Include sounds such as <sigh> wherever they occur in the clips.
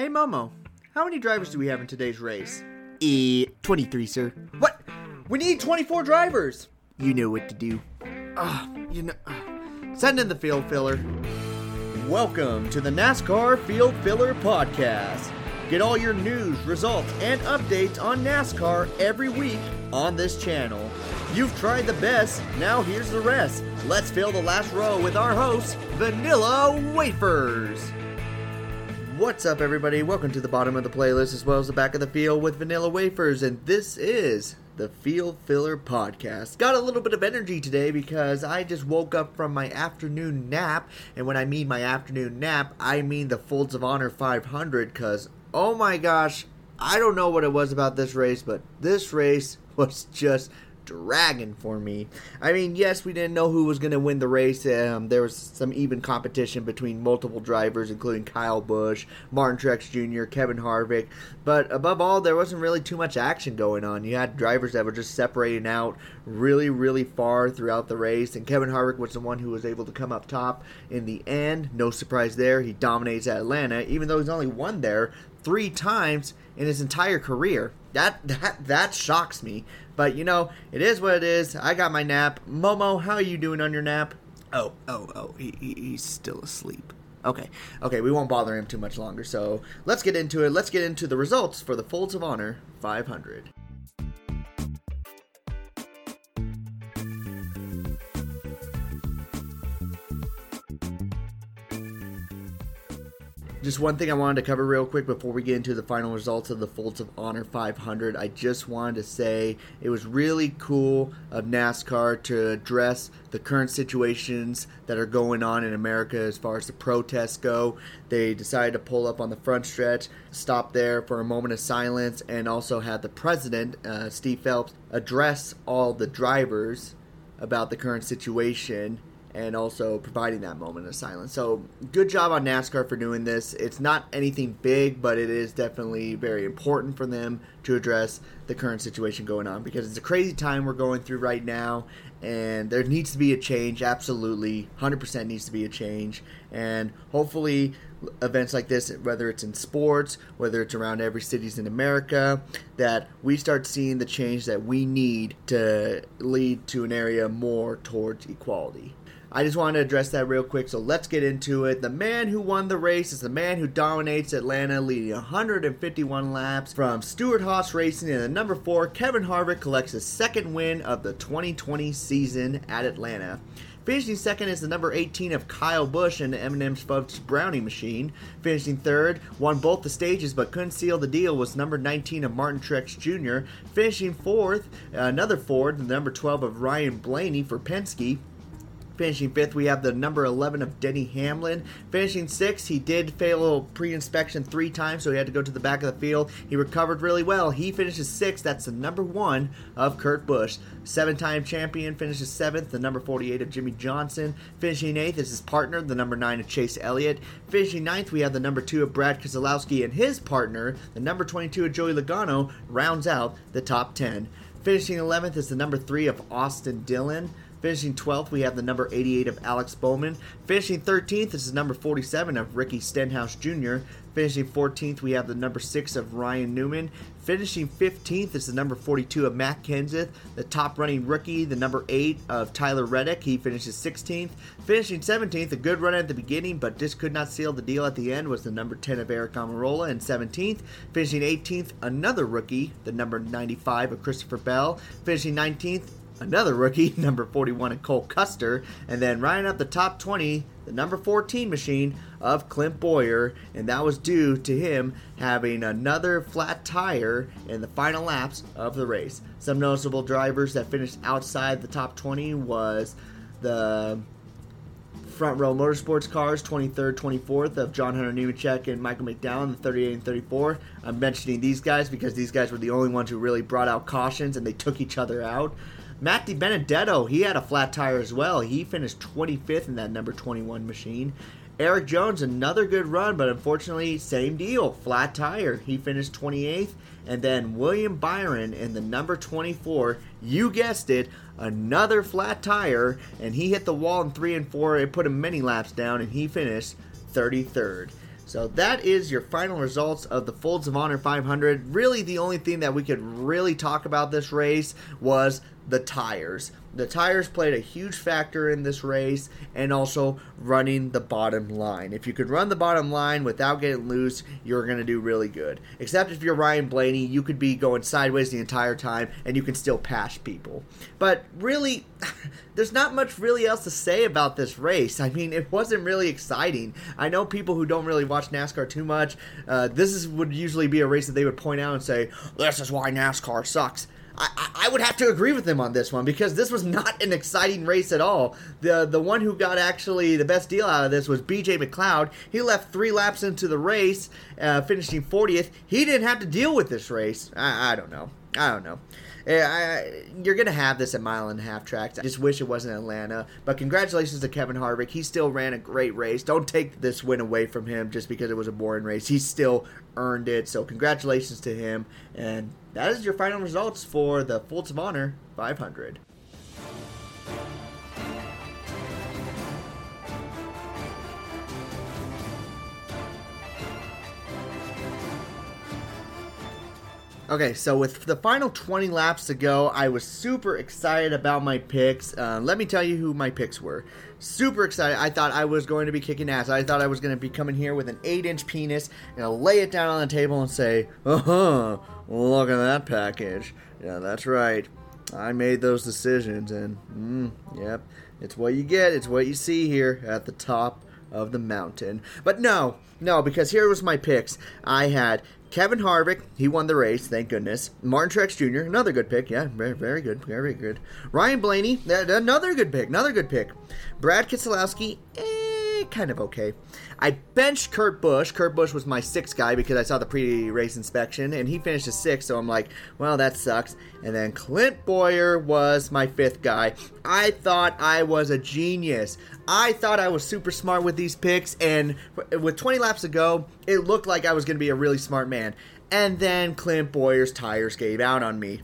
Hey Momo, how many drivers do we have in today's race? E 23, sir. What? We need 24 drivers! You know what to do. Ah, you know. Send in the field filler. Welcome to the NASCAR Field Filler Podcast. Get all your news, results, and updates on NASCAR every week on this channel. You've tried the best, now here's the rest. Let's fill the last row with our host, Vanilla Wafers. What's up, everybody? Welcome to the bottom of the playlist as well as the back of the field with Vanilla Wafers, and this is the Field Filler Podcast. Got a little bit of energy today because I just woke up from my afternoon nap, and when I mean my afternoon nap, I mean the Folds of Honor 500 because, oh my gosh, I don't know what it was about this race, but this race <laughs> was just dragging for me. I mean, yes, we didn't know who was going to win the race. Um, there was some even competition between multiple drivers, including Kyle Busch, Martin Truex Jr., Kevin Harvick. But above all, there wasn't really too much action going on. You had drivers that were just separating out really, really far throughout the race, and Kevin Harvick was the one who was able to come up top in the end. No surprise there. He dominates at Atlanta, even though he's only won there three times in his entire career. That that that shocks me. But you know, it is what it is. I got my nap. Momo, how are you doing on your nap? Oh, oh, oh, he, he, he's still asleep. Okay, okay, we won't bother him too much longer. So let's get into it. Let's get into the results for the Folds of Honor 500. Just one thing I wanted to cover real quick before we get into the final results of the Folds of Honor 500. I just wanted to say it was really cool of NASCAR to address the current situations that are going on in America as far as the protests go. They decided to pull up on the front stretch, stop there for a moment of silence, and also had the president, uh, Steve Phelps, address all the drivers about the current situation and also providing that moment of silence. So, good job on NASCAR for doing this. It's not anything big, but it is definitely very important for them to address the current situation going on because it's a crazy time we're going through right now, and there needs to be a change. Absolutely, 100% needs to be a change, and hopefully, events like this, whether it's in sports, whether it's around every cities in America, that we start seeing the change that we need to lead to an area more towards equality. I just wanted to address that real quick, so let's get into it. The man who won the race is the man who dominates Atlanta, leading 151 laps from Stewart Haas Racing. And the number four, Kevin Harvick, collects his second win of the 2020 season at Atlanta. Finishing second is the number 18 of Kyle Busch in the M&M's Fudge Brownie machine. Finishing third, won both the stages but couldn't seal the deal, was number 19 of Martin Truex Jr. Finishing fourth, another Ford, the number 12 of Ryan Blaney for Penske. Finishing fifth, we have the number 11 of Denny Hamlin. Finishing sixth, he did fail a little pre inspection three times, so he had to go to the back of the field. He recovered really well. He finishes sixth. That's the number one of Kurt Busch. Seven time champion finishes seventh, the number 48 of Jimmie Johnson. Finishing eighth is his partner, the number nine of Chase Elliott. Finishing ninth, we have the number two of Brad Keselowski, and his partner, the number 22 of Joey Logano, rounds out the top 10. Finishing 11th is the number three of Austin Dillon. Finishing 12th, we have the number 88 of Alex Bowman. Finishing 13th this is number 47 of Ricky Stenhouse Jr. Finishing 14th, we have the number 6 of Ryan Newman. Finishing 15th is the number 42 of Matt Kenseth. The top running rookie, the number 8 of Tyler Reddick. He finishes 16th. Finishing 17th, a good run at the beginning, but just could not seal the deal at the end, was the number 10 of Aric Almirola. And 17th, finishing 18th, another rookie, the number 95 of Christopher Bell. Finishing 19th, another rookie, <laughs> number 41 of Cole Custer, and then running up the top 20, the number 14 machine of Clint Bowyer, and that was due to him having another flat tire in the final laps of the race. Some noticeable drivers that finished outside the top 20 was the front row motorsports cars 23rd 24th of john hunter nemechek and michael mcdowell the 38 and 34 i'm mentioning these guys because these guys were the only ones who really brought out cautions and they took each other out Matt DiBenedetto, he had a flat tire as well. He finished 25th in that number 21 machine. Erik Jones, another good run, but unfortunately, same deal, flat tire. He finished 28th. And then William Byron in the number 24, you guessed it, another flat tire, and he hit the wall in 3 and 4. It put him many laps down, and he finished 33rd. So that is your final results of the Folds of Honor 500. Really, the only thing that we could really talk about this race was the tires. The tires played a huge factor in this race and also running the bottom line. If you could run the bottom line without getting loose, you're going to do really good. Except if you're Ryan Blaney, you could be going sideways the entire time and you can still pass people. But really, <laughs> there's not much really else to say about this race. I mean, it wasn't really exciting. I know people who don't really watch NASCAR too much, uh, this is, would usually be a race that they would point out and say, this is why NASCAR sucks. I, I, would have to agree with him on this one because this was not an exciting race at all. The the one who got actually the best deal out of this was BJ McLeod. He left three laps into the race, uh, finishing 40th. He didn't have to deal with this race. I, I don't know. I don't know. Eh, I, you're going to have this at mile and a half tracks. I just wish it wasn't Atlanta. But congratulations to Kevin Harvick. He still ran a great race. Don't take this win away from him just because it was a boring race. He still earned it. So congratulations to him. And that is your final results for the Folds of Honor 500. Okay, so with the final 20 laps to go, I was super excited about my picks. Uh, let me tell you who my picks were. Super excited. I thought I was going to be kicking ass. I thought I was going to be coming here with an 8 inch penis and i lay it down on the table and say, uh huh, look at that package. Yeah, that's right. I made those decisions, and mm, yep, it's what you get. It's what you see here at the top of the mountain. But no, no, because here was my picks. I had Kevin Harvick, he won the race, thank goodness. Martin Truex Jr., another good pick, yeah, very, very good, very good. Ryan Blaney, another good pick, another good pick. Brad Keselowski, eh, kind of okay. I benched Kurt Busch. Kurt Busch was my sixth guy because I saw the pre-race inspection, and he finished a sixth. So I'm like, well, that sucks. And then Clint Bowyer was my fifth guy. I thought I was a genius. I thought I was super smart with these picks, and with 20 laps to go, it looked like I was going to be a really smart man. And then Clint Bowyer's tires gave out on me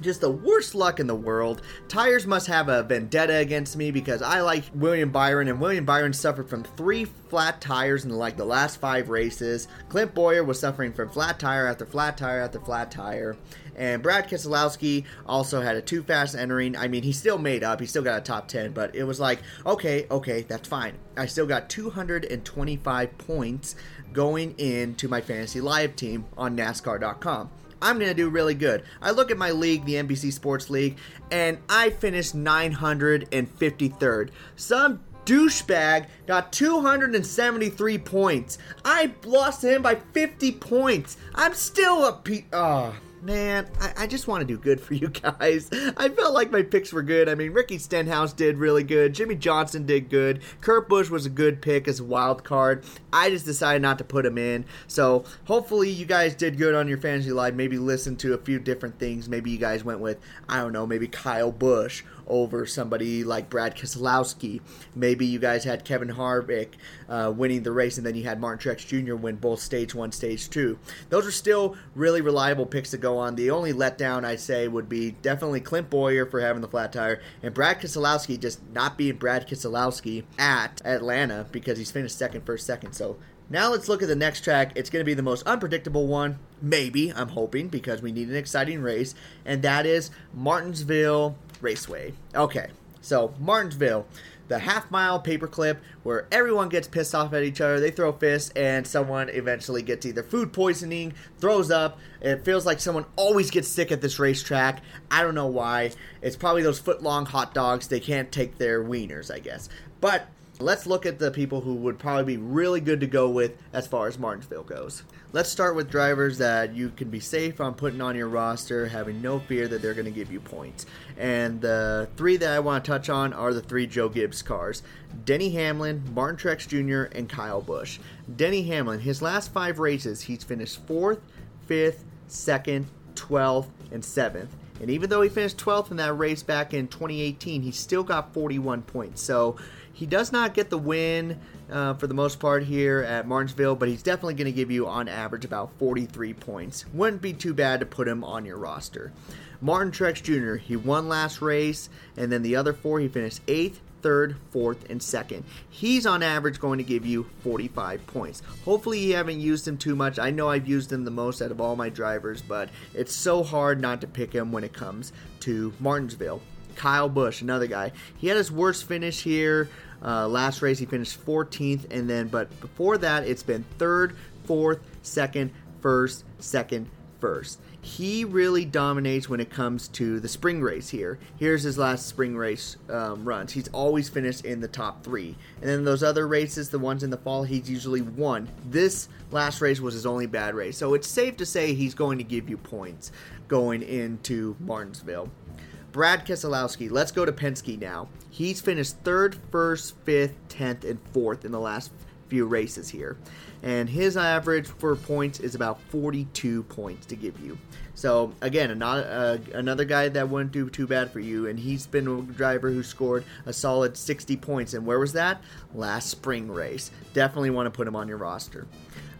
just the worst luck in the world. Tires must have a vendetta against me because I like William Byron, and William Byron suffered from three flat tires in like the last five races. Clint Bowyer was suffering from flat tire after flat tire after flat tire. And Brad Keselowski also had a too fast entering. I mean, he still made up. He still got a top 10, but it was like, okay, okay, that's fine. I still got 225 points going into my fantasy live team on NASCAR.com. I'm going to do really good. I look at my league, the NBC Sports League, and I finished 953rd. Some douchebag got 273 points. I lost to him by 50 points. I'm still a pe- oh ah. Man, I, I just want to do good for you guys. <laughs> I felt like my picks were good. I mean, Ricky Stenhouse did really good. Jimmie Johnson did good. Kurt Busch was a good pick as a wild card. I just decided not to put him in. So hopefully you guys did good on your fantasy live. Maybe listen to a few different things. Maybe you guys went with, I don't know, maybe Kyle Busch over somebody like Brad Keselowski. Maybe you guys had Kevin Harvick uh, winning the race, and then you had Martin Truex Jr. win both stage one, stage two. Those are still really reliable picks to go on. The only letdown I'd say would be definitely Clint Bowyer for having the flat tire, and Brad Keselowski just not being Brad Keselowski at Atlanta because he's finished second, first, second. So now let's look at the next track. It's going to be the most unpredictable one, maybe, I'm hoping, because we need an exciting race, and that is Martinsville Raceway. Okay, so Martinsville, the half mile paperclip where everyone gets pissed off at each other. They throw fists, and someone eventually gets either food poisoning, throws up. It feels like someone always gets sick at this racetrack. I don't know why. It's probably those foot long hot dogs. They can't take their wieners, I guess. But Let's look at the people who would probably be really good to go with as far as Martinsville goes. Let's start with drivers that you can be safe on putting on your roster, having no fear that they're going to give you points. And the three that I want to touch on are the three Joe Gibbs cars Denny Hamlin, Martin Truex Jr., and Kyle Busch. Denny Hamlin, his last five races, he's finished fourth, fifth, second, 12th, and seventh. And even though he finished 12th in that race back in 2018, he still got 41 points. So he does not get the win uh, for the most part here at Martinsville, but he's definitely going to give you on average about 43 points. Wouldn't be too bad to put him on your roster. Martin Truex Jr., he won last race, and then the other four he finished 8th, third, fourth, and second. He's on average going to give you 45 points. Hopefully, you haven't used him too much. I know I've used him the most out of all my drivers, but it's so hard not to pick him when it comes to Martinsville. Kyle Busch, another guy. He had his worst finish here. Uh, last race, he finished 14th, and then, but before that, it's been third, fourth, second, first, second, first. He really dominates when it comes to the spring race here. Here's his last spring race um, runs. He's always finished in the top three. And then those other races, the ones in the fall, he's usually won. This last race was his only bad race. So it's safe to say he's going to give you points going into Martinsville. Brad Keselowski, let's go to Penske now. He's finished third, first, fifth, tenth, and fourth in the last few races here. And his average for points is about 42 points to give you. So, again, another, uh, another guy that wouldn't do too bad for you. And he's been a driver who scored a solid 60 points. And where was that? Last spring race. Definitely want to put him on your roster.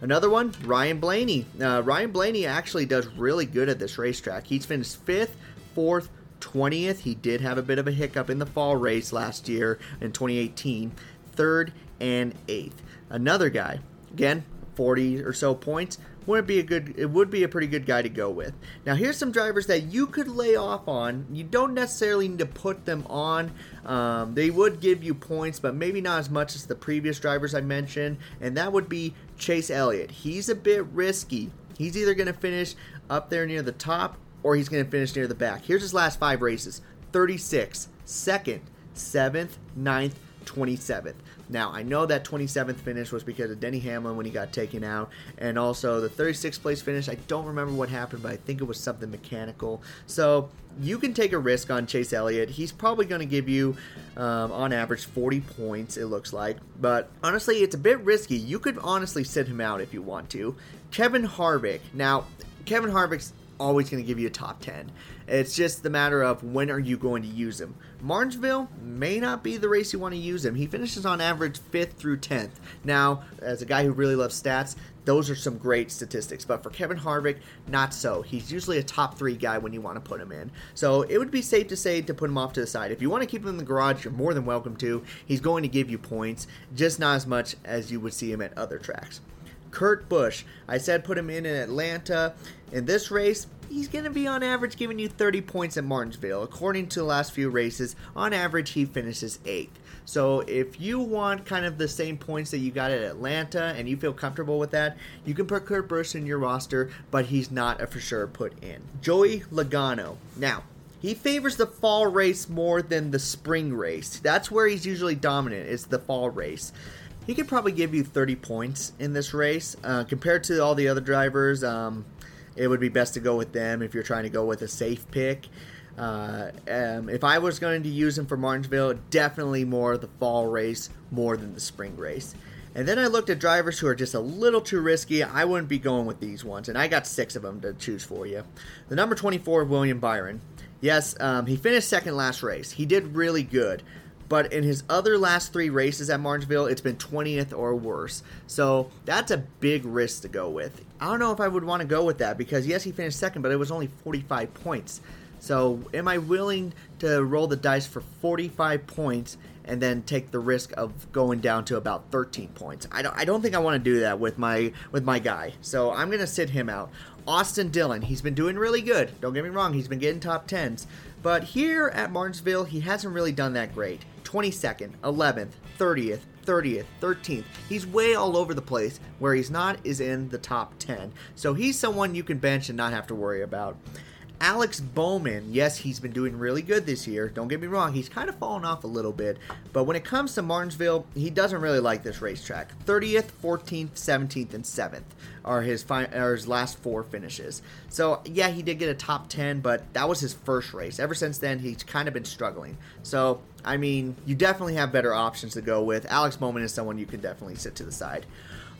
Another one, Ryan Blaney. Uh, Ryan Blaney actually does really good at this racetrack. He's finished fifth, fourth, 20th. He did have a bit of a hiccup in the fall race last year in 2018. Third and eighth. Another guy, again, 40 or so points. Would be a good. It would be a pretty good guy to go with. Now, here's some drivers that you could lay off on. You don't necessarily need to put them on. Um, they would give you points, but maybe not as much as the previous drivers I mentioned. And that would be Chase Elliott. He's a bit risky. He's either going to finish up there near the top or he's going to finish near the back. Here's his last five races 36, 2nd, 7th, 9th, 27th. Now, I know that 27th finish was because of Denny Hamlin when he got taken out, and also the 36th place finish. I don't remember what happened, but I think it was something mechanical. So you can take a risk on Chase Elliott. He's probably going to give you, um, on average, 40 points, it looks like. But honestly, it's a bit risky. You could honestly sit him out if you want to. Kevin Harvick. Now, Kevin Harvick's always going to give you a top 10. It's just the matter of when are you going to use him. Martinsville may not be the race you want to use him. He finishes on average 5th through 10th. Now, as a guy who really loves stats, those are some great statistics. But for Kevin Harvick, not so. He's usually a top three guy when you want to put him in. So it would be safe to say to put him off to the side. If you want to keep him in the garage, you're more than welcome to. He's going to give you points, just not as much as you would see him at other tracks. Kurt Busch. I said put him in in Atlanta. In this race, he's going to be on average giving you 30 points at Martinsville. According to the last few races, on average, he finishes 8th. So if you want kind of the same points that you got at Atlanta and you feel comfortable with that, you can put Kurt Busch in your roster, but he's not a for sure put in. Joey Logano. Now, he favors the fall race more than the spring race. That's where he's usually dominant, is the fall race. He could probably give you 30 points in this race. Uh, compared to all the other drivers, um, it would be best to go with them if you're trying to go with a safe pick. Uh, um, if I was going to use him for Martinsville, definitely more the fall race more than the spring race. And then I looked at drivers who are just a little too risky. I wouldn't be going with these ones, and I got six of them to choose for you. The number 24, William Byron. Yes, um, he finished second last race. He did really good. But in his other last three races at Martinsville, it's been 20th or worse. So that's a big risk to go with. I don't know if I would want to go with that because, yes, he finished second, but it was only 45 points. So am I willing to roll the dice for 45 points and then take the risk of going down to about 13 points? I don't, I don't think I want to do that with my with my guy. So I'm going to sit him out. Austin Dillon, he's been doing really good. Don't get me wrong, he's been getting top 10s. But here at Martinsville, he hasn't really done that great. 22nd, 11th, 30th, 30th, 13th. He's way all over the place. Where he's not is in the top 10. So he's someone you can bench and not have to worry about. Alex Bowman, yes, he's been doing really good this year. Don't get me wrong, he's kind of fallen off a little bit. But when it comes to Martinsville, he doesn't really like this racetrack. 30th, 14th, 17th, and 7th are his fi- are his last four finishes. So yeah, he did get a top 10, but that was his first race. Ever since then, he's kind of been struggling. So I mean, you definitely have better options to go with. Alex Bowman is someone you can definitely sit to the side.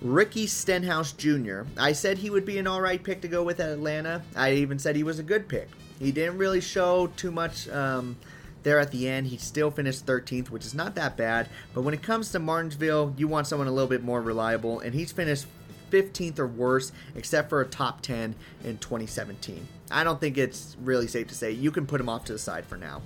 Ricky Stenhouse Jr. I said he would be an alright pick to go with at Atlanta. I even said he was a good pick. He didn't really show too much um, there at the end. He still finished 13th, which is not that bad. But when it comes to Martinsville, you want someone a little bit more reliable, and he's finished 15th or worse, except for a top 10 in 2017. I don't think it's really safe to say. You can put him off to the side for now.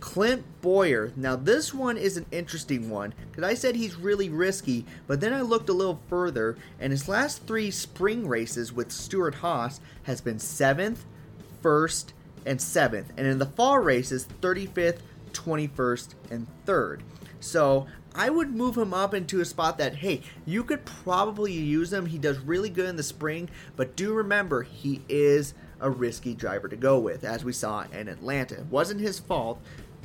Clint Bowyer. Now, this one is an interesting one because I said he's really risky, but then I looked a little further, and his last three spring races with Stewart Haas has been seventh, first, and seventh, and in the fall races, 35th, 21st, and third. So I would move him up into a spot that, hey, you could probably use him. He does really good in the spring, but do remember he is a risky driver to go with, as we saw in Atlanta. It wasn't his fault,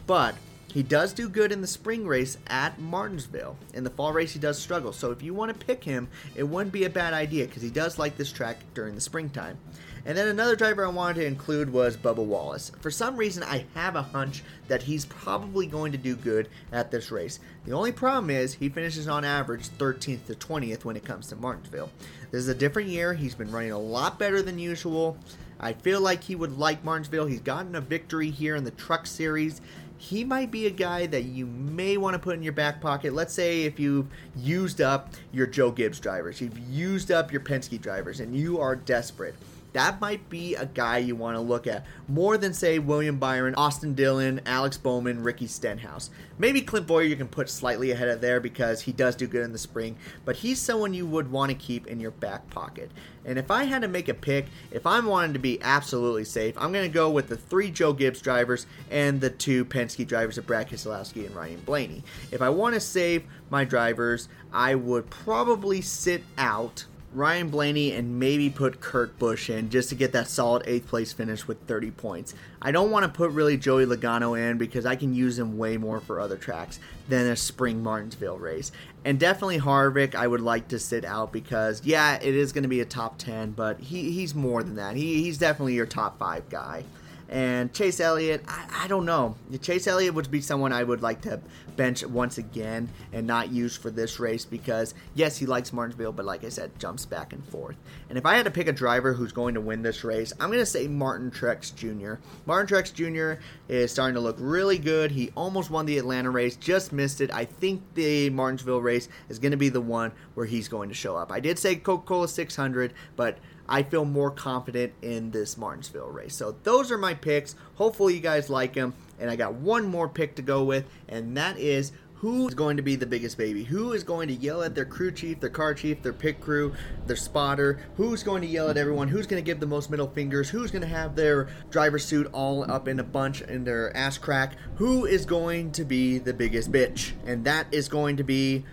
but he does do good in the spring race at Martinsville. In the fall race, he does struggle. So if you want to pick him, it wouldn't be a bad idea because he does like this track during the springtime. And then another driver I wanted to include was Bubba Wallace. For some reason, I have a hunch that he's probably going to do good at this race. The only problem is he finishes on average 13th to 20th when it comes to Martinsville. This is a different year. He's been running a lot better than usual. I feel like he would like Martinsville. He's gotten a victory here in the Truck Series he might be a guy that you may want to put in your back pocket. Let's say if you've used up your Joe Gibbs drivers, you've used up your Penske drivers, and you are desperate that might be a guy you want to look at more than say William Byron, Austin Dillon, Alex Bowman, Ricky Stenhouse. Maybe Clint Bowyer you can put slightly ahead of there because he does do good in the spring, but he's someone you would want to keep in your back pocket. And if I had to make a pick, if I'm wanting to be absolutely safe, I'm going to go with the three Joe Gibbs drivers and the two Penske drivers of Brad Keselowski and Ryan Blaney. If I want to save my drivers, I would probably sit out Ryan Blaney and maybe put Kurt Busch in just to get that solid eighth place finish with 30 points. I don't want to put really Joey Logano in because I can use him way more for other tracks than a spring Martinsville race. And definitely Harvick, I would like to sit out because, yeah, it is going to be a top 10, but he, he's more than that. He, he's definitely your top five guy. And Chase Elliott, I, I, don't know. Chase Elliott would be someone I would like to bench once again and not use for this race because, yes, he likes Martinsville, but like I said, jumps back and forth. And if I had to pick a driver who's going to win this race, I'm going to say Martin Truex Jr. Martin Truex Jr. is starting to look really good. He almost won the Atlanta race, just missed it. I think the Martinsville race is going to be the one where he's going to show up. I did say Coca Cola 600, but I feel more confident in this Martinsville race. So those are my picks. Hopefully you guys like them. And I got one more pick to go with, and that is who is going to be the biggest baby? Who is going to yell at their crew chief, their car chief, their pit crew, their spotter? Who's going to yell at everyone? Who's going to give the most middle fingers? Who's going to have their driver suit all up in a bunch in their ass crack? Who is going to be the biggest bitch? And that is going to be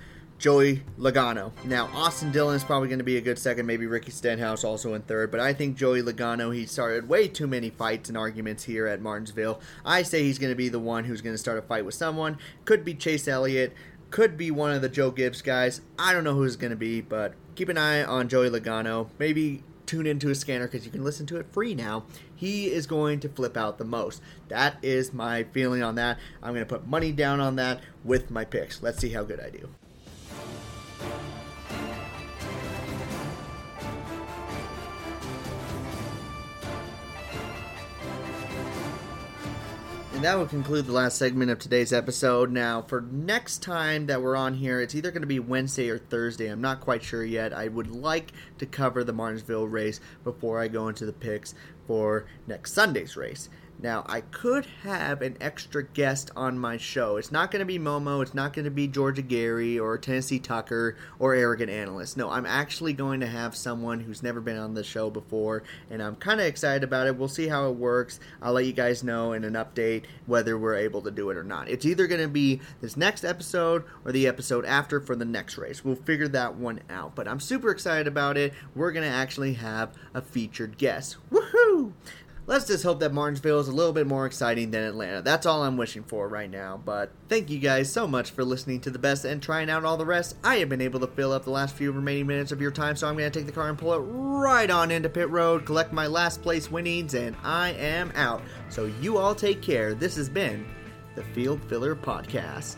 Joey Logano. Now, Austin Dillon is probably going to be a good second, maybe Ricky Stenhouse also in third, but I think Joey Logano, he started way too many fights and arguments here at Martinsville. I say he's going to be the one who's going to start a fight with someone. Could be Chase Elliott, could be one of the Joe Gibbs guys. I don't know who's going to be, but keep an eye on Joey Logano. Maybe tune into his scanner because you can listen to it free now. He is going to flip out the most. That is my feeling on that. I'm going to put money down on that with my picks. Let's see how good I do. That will conclude the last segment of today's episode. Now, for next time that we're on here, it's either going to be Wednesday or Thursday. I'm not quite sure yet. I would like to cover the Martinsville race before I go into the picks for next Sunday's race. Now, I could have an extra guest on my show. It's not going to be Momo, it's not going to be Georgia Gary or Tennessee Tucker or Arrogant Analyst. No, I'm actually going to have someone who's never been on the show before, and I'm kind of excited about it. We'll see how it works. I'll let you guys know in an update whether we're able to do it or not. It's either going to be this next episode or the episode after for the next race. We'll figure that one out, but I'm super excited about it. We're going to actually have a featured guest. Woohoo! Let's just hope that Martinsville is a little bit more exciting than Atlanta. That's all I'm wishing for right now. But thank you guys so much for listening to the best and trying out all the rest. I have been able to fill up the last few remaining minutes of your time, so I'm going to take the car and pull it right on into pit road, collect my last place winnings, and I am out. So you all take care. This has been the Field Filler Podcast.